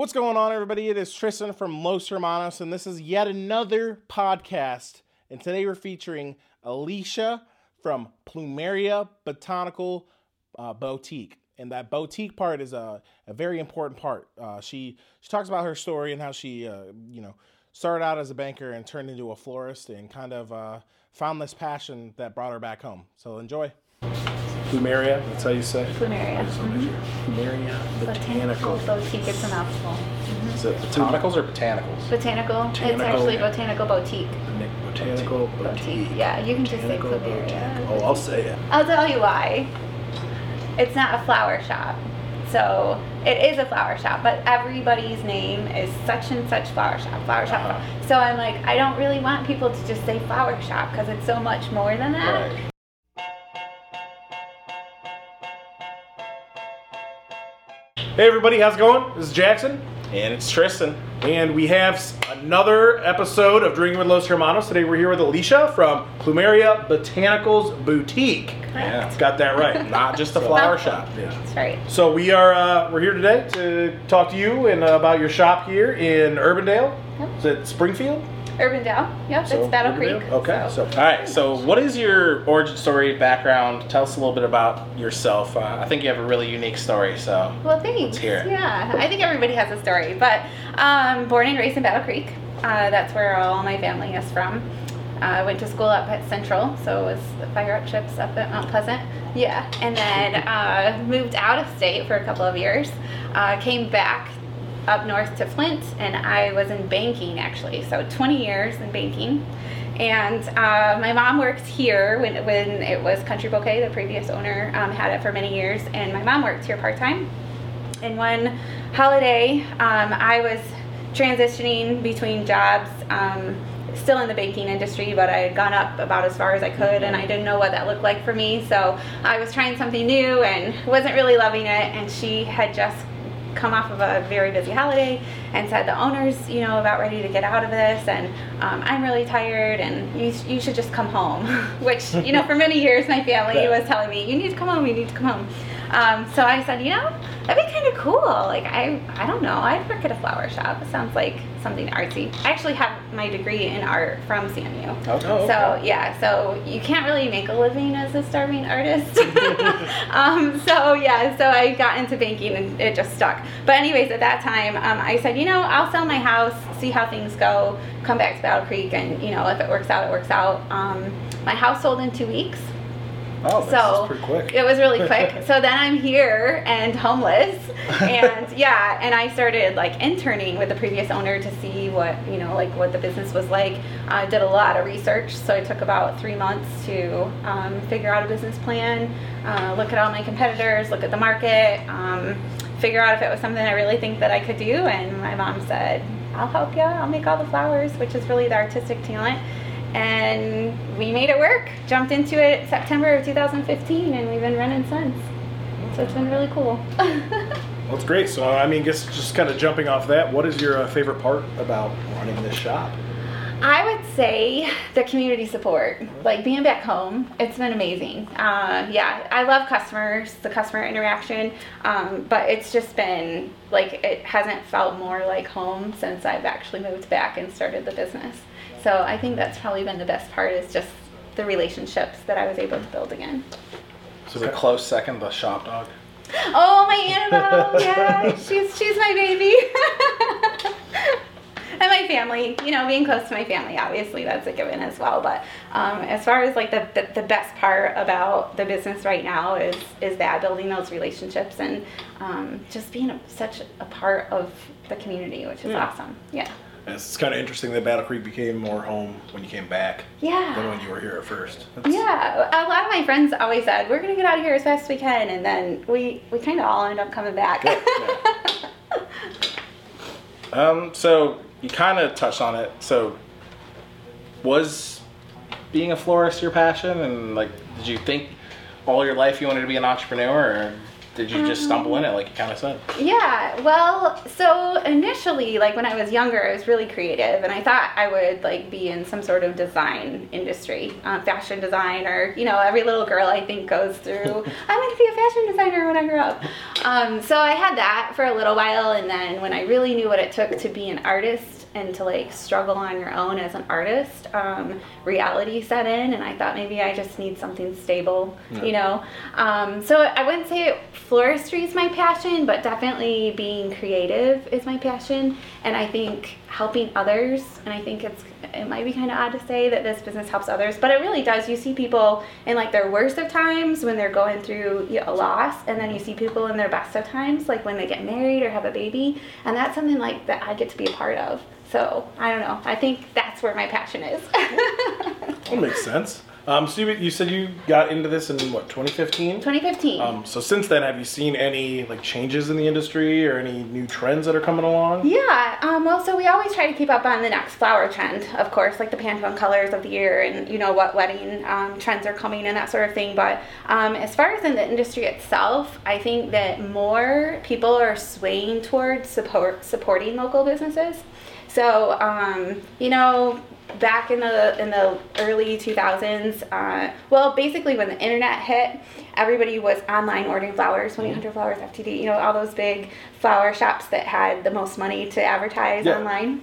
What's going on, everybody? It is Tristan from Los Hermanos, and this is yet another podcast. And today we're featuring Elisha from Plumeria Botanical uh, Boutique. And that boutique part is a, a very important part. Uh, she she talks about her story and how she uh, you know started out as a banker and turned into a florist and kind of uh, found this passion that brought her back home. So enjoy. Plumeria, that's how you say. it? Plumeria. Mm-hmm. Plumeria Botanical boutique. It's a mouthful. Is it mm-hmm. botanicals or botanicals? Botanical. It's Botanical. actually botanical boutique. Botanical Boutique. Yeah, you can just say Botanical Plumeria. Oh, I'll say it. I'll tell you why. It's not a flower shop. So it is a flower shop, but everybody's name is such and such flower shop, flower shop. Uh-huh. So I'm like, I don't really want people to just say flower shop because it's so much more than that. Right. Hey everybody, how's it going? This is Jackson, And it's Tristan. and we have another episode of Drinking with Los Hermanos. Today we're here with Elisha from Plumeria Botanicals Boutique. Yeah. It's got that right. Not just a flower shop. Yeah. That's right. So we are uh, we're here today to talk to you and uh, about your shop here in Urbandale. Yep. Is it Springfield? Urbandale. Yep, So, it's Battle Urbandale? Creek. Okay, so All right. So, what is your origin story, background? Tell us a little bit about yourself. Uh, I think you have a really unique story. So, Well, thanks. hear it. Yeah, I think everybody has a story, but um, born and raised in Battle Creek. Uh, that's where all my family is from. I went to school up at Central, so it was the fire up Chips up at Mount Pleasant. Yeah, and then uh, moved out of state for a couple of years. Uh, came back up north to Flint, and I was in banking actually, so 20 years in banking. And uh, my mom worked here when, when it was Country Bouquet, the previous owner um, had it for many years, and my mom worked here part time. And one holiday, um, I was transitioning between jobs, um, still in the banking industry, but I had gone up about as far as I could, and I didn't know what that looked like for me. So I was trying something new and wasn't really loving it. And she had just come off of a very busy holiday and said the owner's you know about ready to get out of this and um, i'm really tired and you, you should just come home which you know for many years my family was telling me you need to come home you need to come home. Um, so i said you know that'd be kind of cool like i i don't know i'd work at a flower shop it sounds like something artsy i actually have my degree in art from cmu okay. Oh, so yeah, so you can't really make a living as a starving artist. um, so yeah, so I got into banking and it just stuck. But anyways, at that time, um, I said, you know, I'll sell my house, see how things go, come back to Battle Creek, and you know, if it works out, it works out. Um, my house sold in two weeks. Oh, so pretty quick. It was really quick. so then I'm here and homeless, and yeah, and I started like interning with the previous owner to see what you know, like what the business was like. I did a lot of research, so it took about three months to um, figure out a business plan, uh, look at all my competitors, look at the market, um, figure out if it was something I really think that I could do. And my mom said, "I'll help you. I'll make all the flowers," which is really the artistic talent and we made it work. Jumped into it September of 2015, and we've been running since. So it's been really cool. Well, it's great. So, I mean, just just kind of jumping off that, what is your uh, favorite part about running this shop? I would say the community support, like being back home, it's been amazing. Uh, yeah, I love customers, the customer interaction, um, but it's just been like it hasn't felt more like home since I've actually moved back and started the business. So I think that's probably been the best part is just the relationships that I was able to build again. So, the close second, the shop dog. Oh, my Annabelle! Yeah, she's she's my baby. and my family, you know, being close to my family, obviously that's a given as well. But um, as far as like the, the the best part about the business right now is is that building those relationships and um, just being a, such a part of the community, which is Yeah. awesome. Yeah. It's kind of interesting that Battle Creek became more home when you came back Yeah. than when you were here at first. That's- Yeah, a lot of my friends always said we're gonna get out of here as fast as we can, and then we we kind of all end up coming back. Um. So you kind of touched on it. So was being a florist your passion, and like, did you think all your life you wanted to be an entrepreneur, or did you just stumble in it, like you kind of said? Yeah, well, so initially, like when I was younger, I was really creative, and I thought I would like be in some sort of design industry, uh, fashion design, or you know, every little girl I think goes through. I'm going to be a fashion designer when I grow up. Um, so I had that for a little while, and then when I really knew what it took to be an artist and to like struggle on your own as an artist, um, reality set in, and I thought maybe I just need something stable, yeah. you know. Um, so I wouldn't say floristry is my passion, but definitely being creative is my passion, and I think helping others. And I think it's it might be kind of odd to say that this business helps others, but it really does. You see people in like their worst of times when they're going through a loss, and then you see people in their best of times, like when they get married or have a baby, and that's something like that I get to be a part of. So I don't know. I think that's where my passion is. that makes sense. Um, so you, you, said you got into this in what 2015? 2015. Um, so since then, have you seen any like changes in the industry or any new trends that are coming along? Yeah. Um, well, so we always try to keep up on the next flower trend, of course, like the Pantone colors of the year, and you know what wedding um, trends are coming and that sort of thing. But um, as far as in the industry itself, I think that more people are swaying towards support supporting local businesses. So, um, you know, back in the in the early 2000s, uh, well, basically when the internet hit, everybody was online ordering flowers, 1-800 Flowers, FTD, you know, all those big flower shops that had the most money to advertise yeah. online.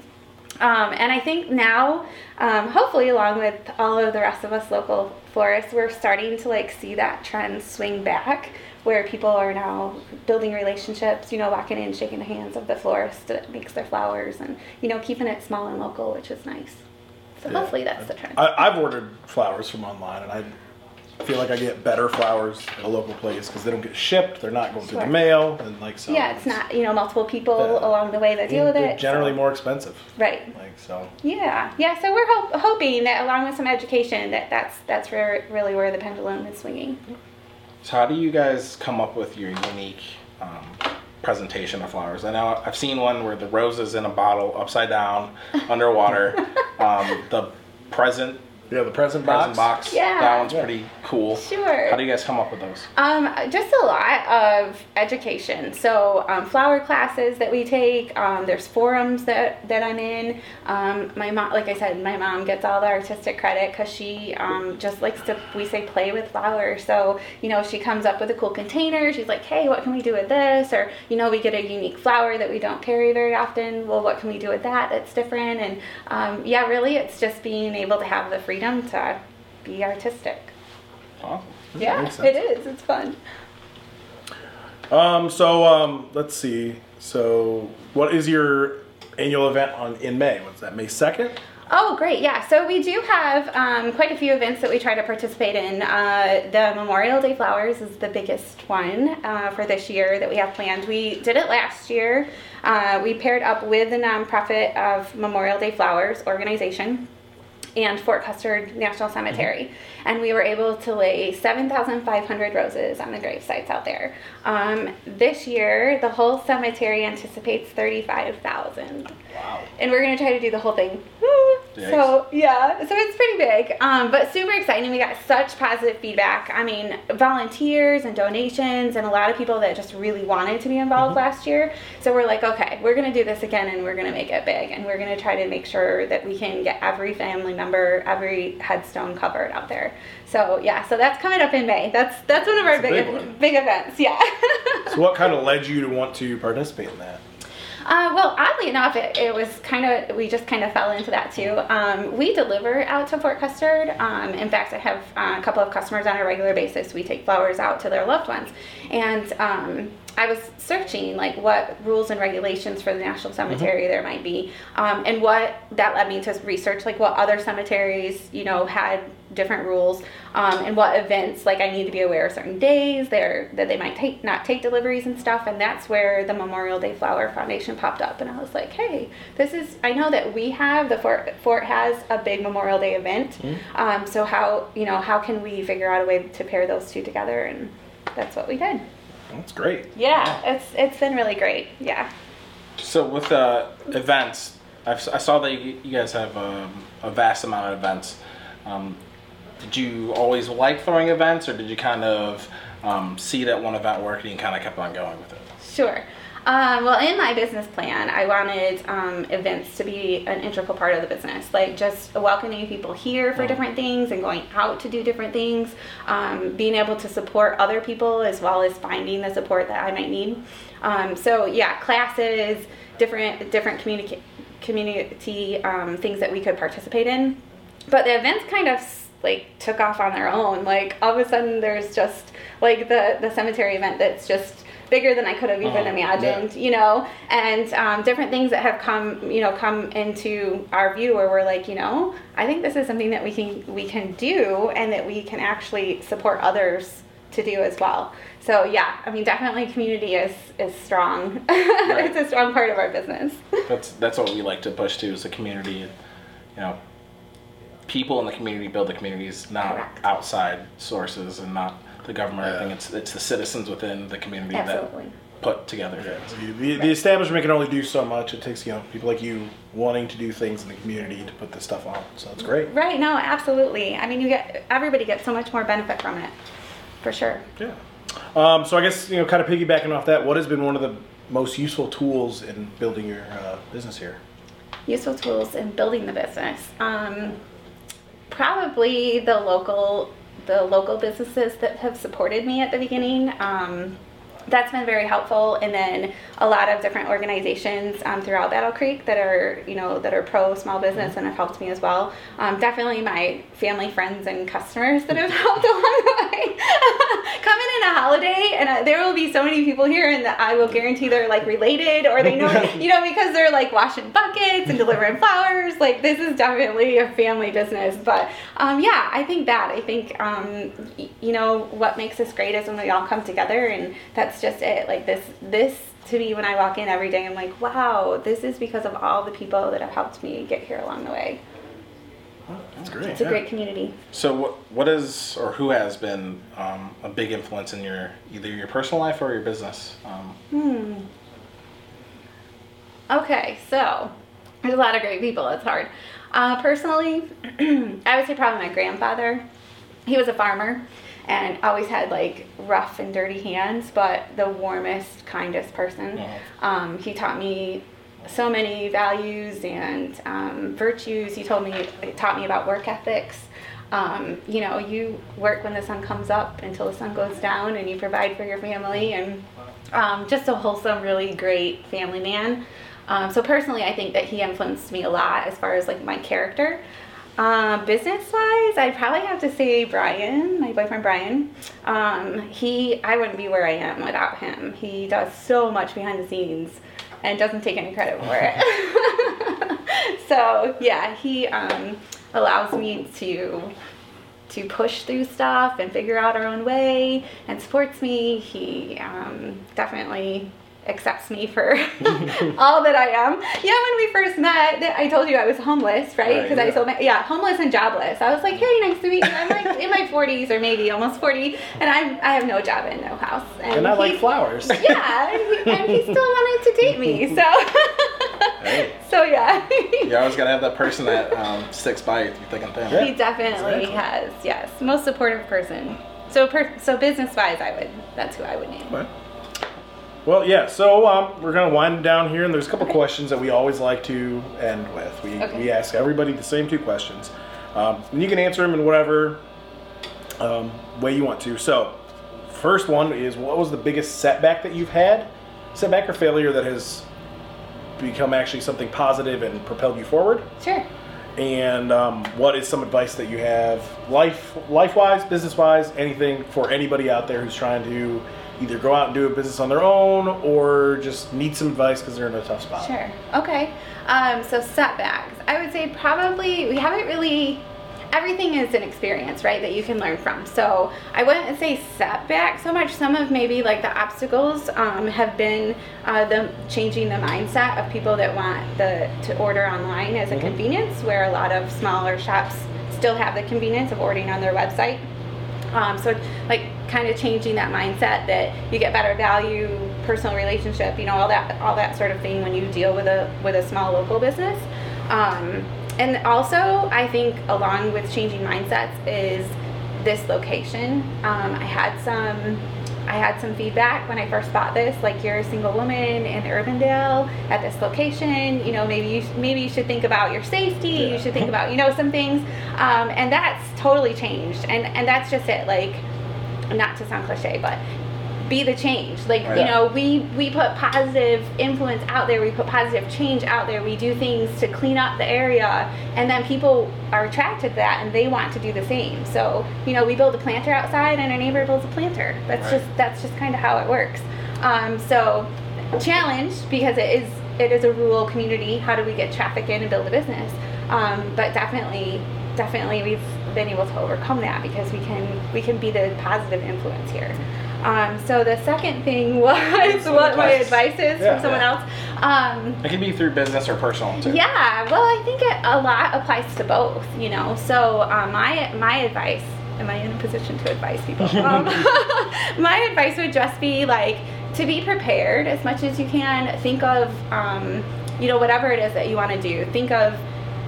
Um, and I think now, um, hopefully, along with all of the rest of us local florists, we're starting to like see that trend swing back where people are now building relationships, you know, walking in, shaking the hands of the florist that makes their flowers and, you know, keeping it small and local, which is nice. So yeah. hopefully that's the trend. I, have ordered flowers from online and I feel like I get better flowers at a local place because they don't get shipped, they're not going sure. through the mail, and like so. Yeah, it's not you know multiple people yeah. along the way that deal with it. Generally so. more expensive. Right. Like so. Yeah, yeah. So we're ho- hoping that along with some education, that that's that's where, really where the pendulum is swinging. So how do you guys come up with your unique um, presentation of flowers? I know I've seen one where the rose is in a bottle upside down underwater. um, the present yeah, the present box. Present box. Yeah. That one's pretty cool. Sure. How do you guys come up with those? Um, just a lot of education. So um, flower classes that we take. Um, there's forums that, that I'm in. Um, my mom, like I said, my mom gets all the artistic credit because she um, just likes to, we say, play with flowers. So, you know, she comes up with a cool container. She's like, hey, what can we do with this? Or, you know, we get a unique flower that we don't carry very often. Well, what can we do with that that's different? And um, yeah, really, it's just being able to have the free freedom to be artistic. Awesome. Yeah, it is. It's fun. Um, so um, let's see. So, what is your annual event on in May? What's that? May second. Oh, great. Yeah. So we do have um, quite a few events that we try to participate in. Uh, the Memorial Day Flowers is the biggest one uh, for this year that we have planned. We did it last year. Uh, we paired up with the nonprofit of Memorial Day Flowers organization and Fort Custer National Cemetery. Mm-hmm. And we were able to lay 7,500 roses on the grave sites out there. Um, this year, the whole cemetery anticipates 35,000. Wow. And we're going to try to do the whole thing. So, yeah, so it's pretty big, um, but super exciting. We got such positive feedback. I mean, volunteers and donations, and a lot of people that just really wanted to be involved mm-hmm. last year. So, we're like, okay, we're going to do this again and we're going to make it big. And we're going to try to make sure that we can get every family member, every headstone covered out there. So, yeah, so that's coming up in May. That's that's one of our big, big, big events. Yeah. so, what kind of led you to want to participate in that? Uh, well, oddly enough, it, it was kind of, we just kind of fell into that too. Um, we deliver out to Fort Custer. Um, in fact, I have uh, a couple of customers on a regular basis. We take flowers out to their loved ones. And um, I was searching like what rules and regulations for the National Cemetery mm-hmm. there might be, um, and what that led me to research like what other cemeteries you know had different rules, um, and what events like I need to be aware of certain days there that they might take not take deliveries and stuff, and that's where the Memorial Day Flower Foundation popped up, and I was like, hey, this is I know that we have the Fort Fort has a big Memorial Day event, mm-hmm. um, so how you know how can we figure out a way to pair those two together, and that's what we did. That's great. Yeah, it's it's been really great. Yeah. So with uh, events, I've, i saw that you, you guys have um, a vast amount of events. Um, did you always like throwing events, or did you kind of um, see that one event working and kind of kept on going with it? Sure. Um, well, in my business plan, I wanted um, events to be an integral part of the business, like just welcoming people here for different things and going out to do different things, um, being able to support other people as well as finding the support that I might need. Um, so yeah, classes, different different communica- community um, things that we could participate in. But the events kind of like took off on their own. Like all of a sudden, there's just like the the cemetery event that's just bigger than I could have even Oh, imagined, you know, and um, different things that have come, you know, come into our view where we're like, you know, I think this is something that we can we can do and that we can actually support others to do as well. So yeah, I mean, definitely community is is strong. it's a strong part of our business. That's that's what we like to push to is the community. You know, people in the community build the communities, not Correct. outside sources and not the government. I think it's it's the citizens within the community Absolutely. that put together. The, the, the establishment can only do so much. It takes you know people like you wanting to do things in the community to put this stuff on. So it's great. Right? No, absolutely. I mean, you get everybody gets so much more benefit from it, for sure. Yeah. Um, so I guess you know, kind of piggybacking off that, what has been one of the most useful tools in building your uh, business here? useful tools in building the business. Um, probably the local the local businesses that have supported me at the beginning. Um, that's been very helpful, and then a lot of different organizations um, throughout Battle Creek that are, you know, that are pro small business and have helped me as well. Um, definitely my family, friends, and customers that have helped along the way. Coming in a holiday, and uh, there will be so many people here, and I will guarantee they're like related or they know, you know, because they're like washing buckets and delivering flowers. Like this is definitely a family business. But um, yeah, I think that. I think um, y- you know what makes us great is when we all come together, and that's just it. Like this, this to me when I walk in every day, I'm like, wow, this is because of all the people that have helped me get here along the way. That's great. It's a great community. So what what is or who has been um, a big influence in your either your personal life or your business? Um, Okay, so there's a lot of great people. It's hard. Uh, personally, I would say probably my grandfather. He was a farmer and always had like rough and dirty hands, but the warmest, kindest person. Yeah. Um, he taught me so many values and um, virtues. He told me, taught me about work ethics. Um, you know, you work when the sun comes up until the sun goes down, and you provide for your family, and um, just a wholesome, really great family man. Um, so personally, I think that he influenced me a lot as far as like my character. Uh, business wise, I'd probably have to say Brian, my boyfriend Brian. Um, he, I wouldn't be where I am without him. He does so much behind the scenes and doesn't take any credit for it. so yeah, he um, allows me to to push through stuff and figure out our own way and supports me. He um, definitely accepts me for all that I am. Yeah, when we first met, I told you I was homeless, right? Right, Because I yeah. sold my, yeah, homeless and jobless. I was like, hey, nice to meet you. I'm like in my 40s or maybe almost 40, and I'm, I have no job and no house. And I like flowers. Yeah, and he, and he still wanted to date me, so. Hey. So yeah. you always gotta have that person that um, sticks by you through thick and thin. Yeah. He definitely exactly. has, yes. Most supportive person. So per, so business wise I would that's who I would name. Okay. Well, yeah. So um, we're gonna wind down here, and there's a couple questions that we always like to end with. We Okay. we ask everybody the same two questions, um, and you can answer them in whatever um, way you want to. So, first one is, what was the biggest setback that you've had, setback or failure that has become actually something positive and propelled you forward? Sure. and um, what is some advice that you have life life wise business wise anything for anybody out there who's trying to either go out and do a business on their own or just need some advice because they're in a tough spot Sure. Okay. Um, so setbacks. I would say probably we haven't really. Everything is an experience, right? That you can learn from. So I wouldn't say setback so much. Some of maybe like the obstacles um, have been uh, the changing the mindset of people that want the to order online as a convenience, where a lot of smaller shops still have the convenience of ordering on their website. Um, so like kind of changing that mindset that you get better value, personal relationship, you know, all that all that sort of thing when you deal with a with a small local business. Um, and also, I think along with changing mindsets is this location. Um, I had some I had some feedback when I first bought this, like you're a single woman in Urbandale at this location. You know, maybe you sh- maybe you should think about your safety. Yeah. You should think about you know some things, um, and that's totally changed. And and that's just it. Like, not to sound cliche, but be the change. Like Right. you know we we put positive influence out there we put positive change out there we do things to clean up the area and then people are attracted to that and they want to do the same. So you know we build a planter outside and our neighbor builds a planter. That's Right. just that's just kind of how it works. Um, so challenge because it is it is a rural community how do we get traffic in and build a business? Um, but definitely definitely we've been able to overcome that because we can we can be the positive influence here um, so the second thing was what my Advice. advice is Yeah, from someone yeah. else um, It can be through business or personal too. yeah, well, I think it, a lot applies to both, you know. So um, my my advice, am I in a position to advise people? um, my advice would just be like to be prepared as much as you can. Think of, um, you know, whatever it is that you want to do. Think of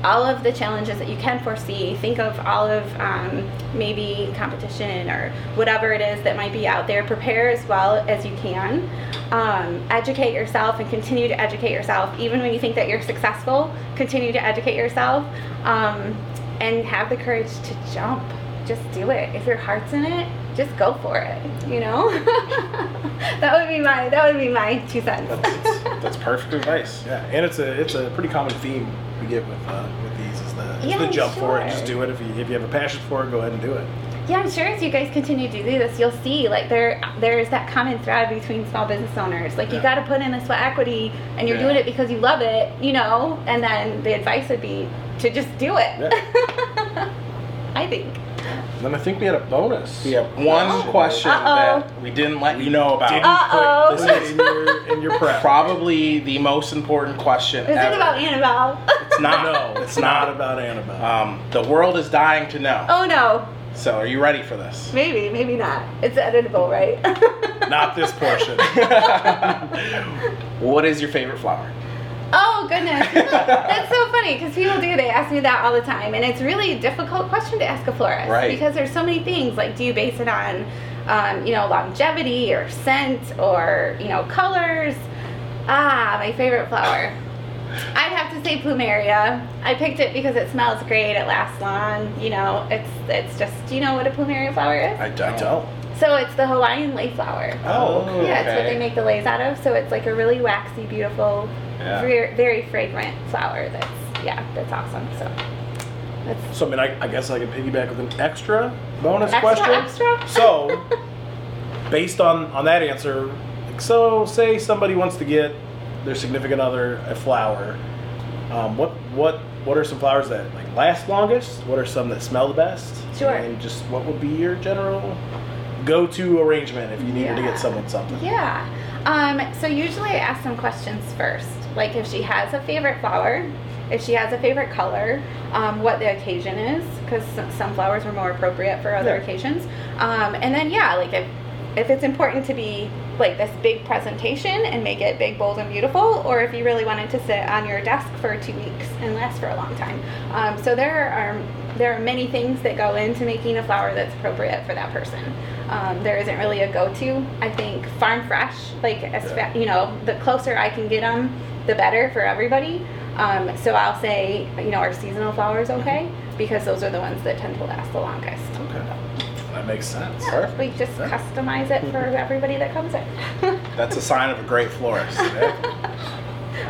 all of the challenges that you can foresee. Think of all of um, maybe competition or whatever it is that might be out there. Prepare as well as you can. Um, educate yourself and continue to educate yourself. Even when you think that you're successful, continue to educate yourself um, and have the courage to jump. Just do it. If your heart's in it, just go for it. You know. that would be my that would be my two cents. That's, that's perfect advice. Yeah, and it's a it's a pretty common theme get with uh, with these is the, is Yeah, the jump for it. Just do it if you if you have a passion for it, go ahead and do it. Yeah, I'm sure as you guys continue to do this, you'll see like there there's that common thread between small business owners. Like you got to put in the sweat equity, and you're Yeah. doing it because you love it, you know. And then the advice would be to just do it. I think. And then I think we had a bonus. We have one Uh-oh. question Uh-oh. that we didn't let you know Didn't about. Uh-oh. put this in your in your prep. Probably the most important question Is ever. it about Annabelle? It's not. No, it's not about Annabelle. Um, the world is dying to know. oh no, So, are you ready for this? maybe, maybe not. It's editable, right? not this portion. What is your favorite flower? Goodness, that's so funny because people do. They ask me that all the time, and it's really a difficult question to ask a florist Right. because there's so many things. Like, do you base it on, um, you know, longevity or scent or you know colors? Ah, my favorite flower. I'd have to say plumeria. I picked it because it smells great. It lasts long. You know, it's it's just. Do you know what a plumeria flower is? I don't. I don't. So it's the Hawaiian lei flower. Oh, okay. Yeah, it's what they make the leis out of. So it's like a really waxy, beautiful, Yeah. very, very fragrant flower. That's yeah, that's awesome. So that's So I mean, I, I guess I can piggyback with an extra bonus extra, question. extra. So, based on on that answer, like, so say somebody wants to get their significant other a flower. Um, what what what are some flowers that like last longest? What are some that smell the best? Sure. And just what would be your general go-to arrangement if you needed to get someone something? Yeah. Um, so usually I ask some questions first, like if she has a favorite flower, if she has a favorite color, um, what the occasion is, because some flowers are more appropriate for other Yeah. occasions. Um, and then yeah, like if if it's important to be like this big presentation and make it big, bold, and beautiful, or if you really wanted to sit on your desk for two weeks and last for a long time. Um, so there are there are many things that go into making a flower that's appropriate for that person. Um, there isn't really a go-to. I think farm fresh, like as fa- you know, the closer I can get them, the better for everybody. Um, so I'll say, you know, our seasonal flowers okay because those are the ones that tend to last the longest. Okay, that makes sense. Yeah, Perfect. we just Yeah. customize it for everybody that comes in. That's a sign of a great florist.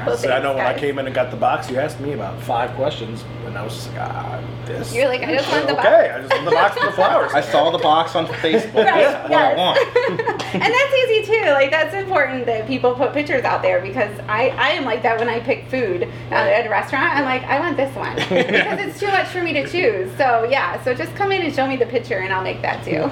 Well, See, I know thanks, when I came in and got the box, you asked me about five questions, and I was just like, ah, this. You're like, I just want the box. Okay, I just want the box with the flowers. I saw the box on Facebook. Right, That's what I yes. want. and that's easy too. Like that's important that people put pictures out there because I, I am like that when I pick food uh, at, at a restaurant. I'm like, I want this one because it's too much for me to choose. So yeah, so just come in and show me the picture and I'll make that too.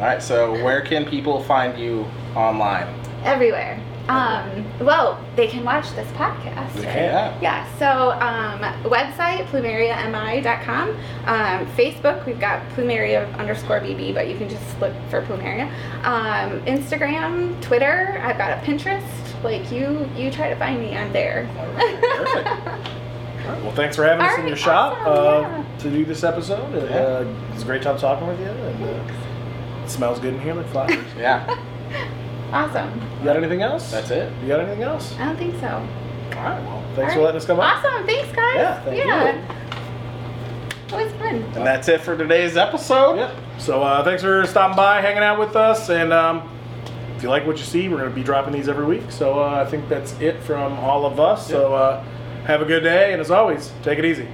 All right. So, where can people find you online? Everywhere. Um, well, they can watch this podcast. They can. Yeah. Yeah, so um, website, plumeriami.com. Um, Facebook, we've got plumeria underscore BB, but you can just look for plumeria. Um, Instagram, Twitter, I've got a Pinterest. Like you, you try to find me, I'm there. Perfect. All right, well, thanks for having us in your shop awesome, uh, yeah. to do this episode. Yeah. Uh, it's a great time talking with you, and uh, it smells good in here like flowers. Yeah. Awesome. You got anything else? That's it. You got anything else? I don't think so. All right. Well, thanks All for letting us come up. Awesome. Thanks, guys. Yeah, thank yeah. you. It was fun. And that's it for today's episode. Yep. So uh, thanks for stopping by, hanging out with us, and um, if you like what you see, we're going to be dropping these every week. So uh, I think that's it from all of us. So uh, have a good day, and as always, take it easy.